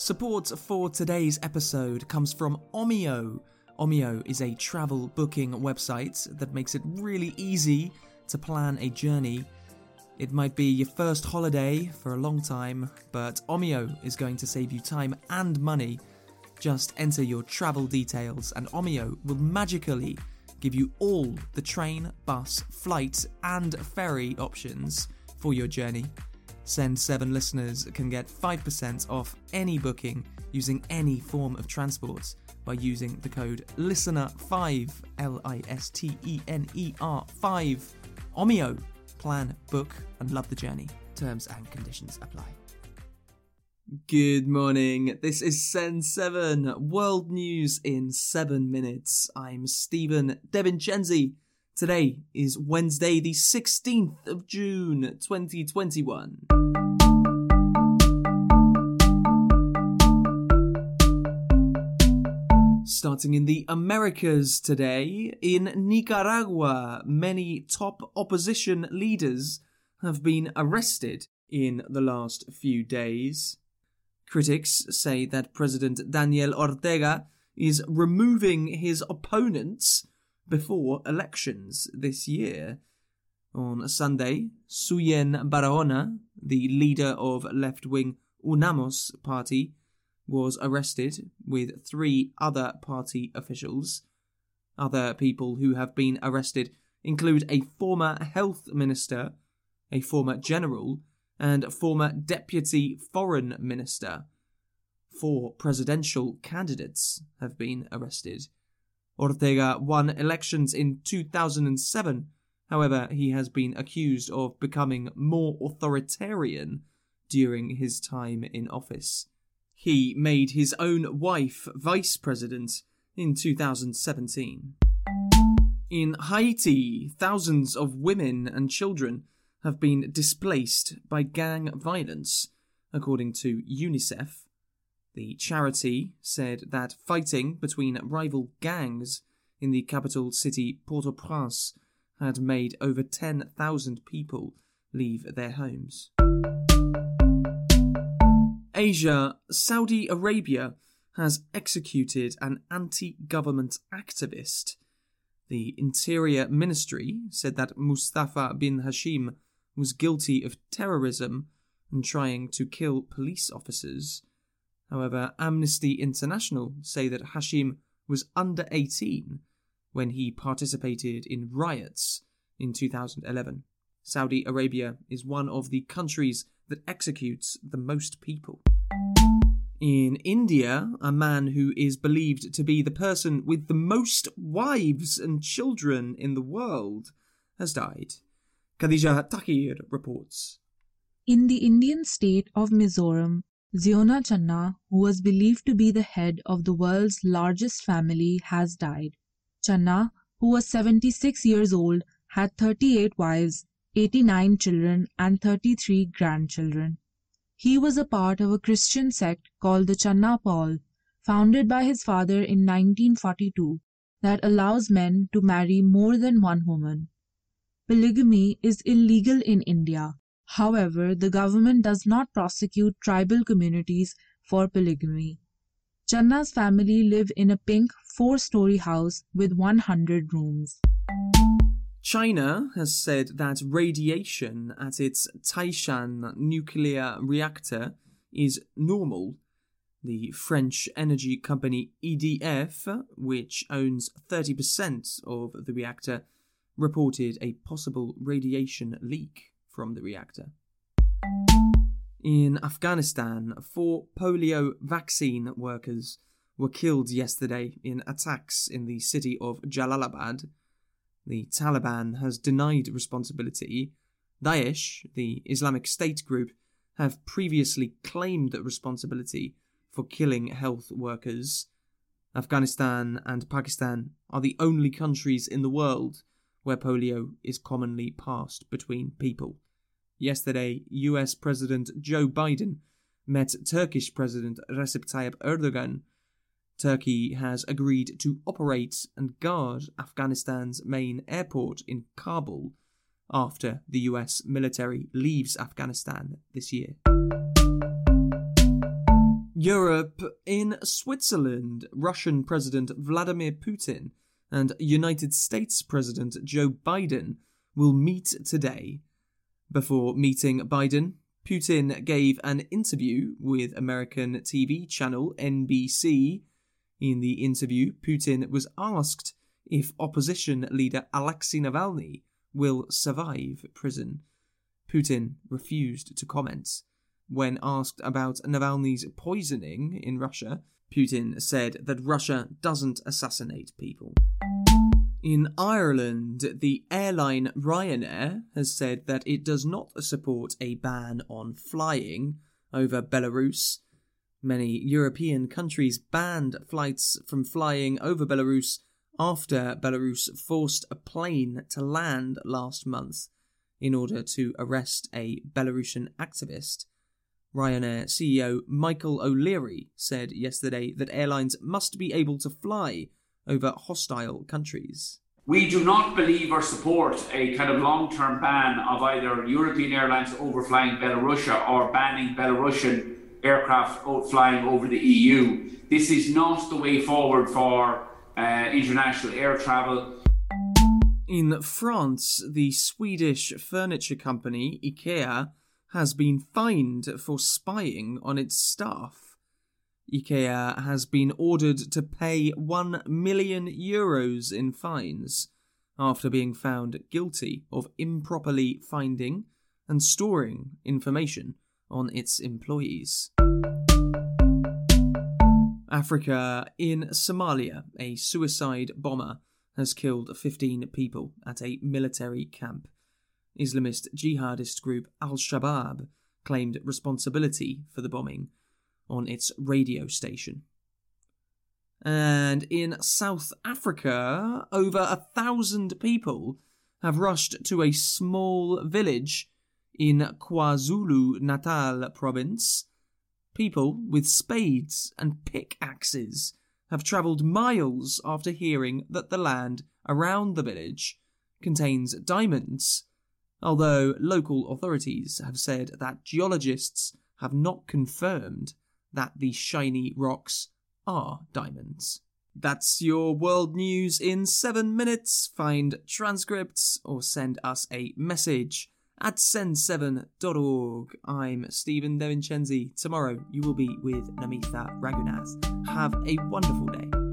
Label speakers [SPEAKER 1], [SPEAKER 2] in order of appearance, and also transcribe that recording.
[SPEAKER 1] Support for today's episode comes from Omio. Omio is a travel booking website that makes it really easy to plan a journey. It might be your first holiday for a long time, but Omio is going to save you time and money. Just enter your travel details, and Omio will magically give you all the train, bus, flight, and ferry options for your journey. Send 7 listeners can get 5% off any booking using any form of transport by using the code LISTENER5, L I S T E N E R 5. Omio. Plan, book, and love the journey. Terms and conditions apply. Good morning. This is Send 7, world news in 7 minutes. I'm Stephen DeVincenzi. Today is Wednesday, the 16th of June, 2021. Starting in the Americas today, in Nicaragua, many top opposition leaders have been arrested in the last few days. Critics say that President Daniel Ortega is removing his opponents before elections this year. On Sunday, Suyen Barahona, the leader of left wing Unamos party, was arrested with three other party officials. Other people who have been arrested include a former health minister, a former general, and former deputy foreign minister. Four presidential candidates have been arrested. Ortega won elections in 2007. However, he has been accused of becoming more authoritarian during his time in office. He made his own wife vice president in 2017. In Haiti, thousands of women and children have been displaced by gang violence, according to UNICEF. The charity said that fighting between rival gangs in the capital city Port au Prince had made over 10,000 people leave their homes. Asia, Saudi Arabia has executed an anti government activist. The Interior Ministry said that Mustafa bin Hashim was guilty of terrorism and trying to kill police officers. However, Amnesty International say that Hashim was under 18 when he participated in riots in 2011. Saudi Arabia is one of the countries that executes the most people. In India, a man who is believed to be the person with the most wives and children in the world has died. Khadija Tahir reports.
[SPEAKER 2] In the Indian state of Mizoram, Ziona Channa, who was believed to be the head of the world's largest family, has died. Channa, who was 76 years old, had 38 wives, 89 children, and 33 grandchildren. He was a part of a Christian sect called the Channa Pawl, founded by his father in 1942, that allows men to marry more than one woman. Polygamy is illegal in India, However, the government does not prosecute tribal communities for polygamy. Channa's family live in a pink four story house with 100 rooms.
[SPEAKER 1] China has said that radiation at its Taishan nuclear reactor is normal. The French energy company EDF, which owns 30% of the reactor, reported a possible radiation leak from the reactor. In Afghanistan, four polio vaccine workers were killed yesterday in attacks in the city of Jalalabad. The Taliban has denied responsibility. Daesh, the Islamic State group, have previously claimed responsibility for killing health workers. Afghanistan and Pakistan are the only countries in the world where polio is commonly passed between people. Yesterday, US President Joe Biden met Turkish President Recep Tayyip Erdogan. Turkey has agreed to operate and guard Afghanistan's main airport in Kabul after the US military leaves Afghanistan this year. Europe in Switzerland, Russian President Vladimir Putin and United States President Joe Biden will meet today. Before meeting Biden, Putin gave an interview with American TV channel NBC. In the interview, Putin was asked if opposition leader Alexei Navalny will survive prison. Putin refused to comment. When asked about Navalny's poisoning in Russia, Putin said that Russia doesn't assassinate people. In Ireland, the airline Ryanair has said that it does not support a ban on flying over Belarus. Many European countries banned flights from flying over Belarus after Belarus forced a plane to land last month in order to arrest a Belarusian activist. Ryanair CEO Michael O'Leary said yesterday that airlines must be able to fly over hostile countries.
[SPEAKER 3] We do not believe or support a kind of long term ban of either European airlines overflying Belarus or banning Belarusian aircraft flying over the EU. This is not the way forward for uh, international air travel.
[SPEAKER 1] In France, the Swedish furniture company IKEA has been fined for spying on its staff. IKEA has been ordered to pay 1 million euros in fines after being found guilty of improperly finding and storing information on its employees. Africa in Somalia, a suicide bomber has killed 15 people at a military camp. Islamist jihadist group Al Shabaab claimed responsibility for the bombing on its radio station. And in South Africa, over a thousand people have rushed to a small village in KwaZulu Natal province. People with spades and pickaxes have travelled miles after hearing that the land around the village contains diamonds, although local authorities have said that geologists have not confirmed that the shiny rocks are diamonds. That's your world news in seven minutes. Find transcripts or send us a message at send7.org. I'm Stephen DeVincenzi. Tomorrow you will be with Namitha Raghunath. Have a wonderful day.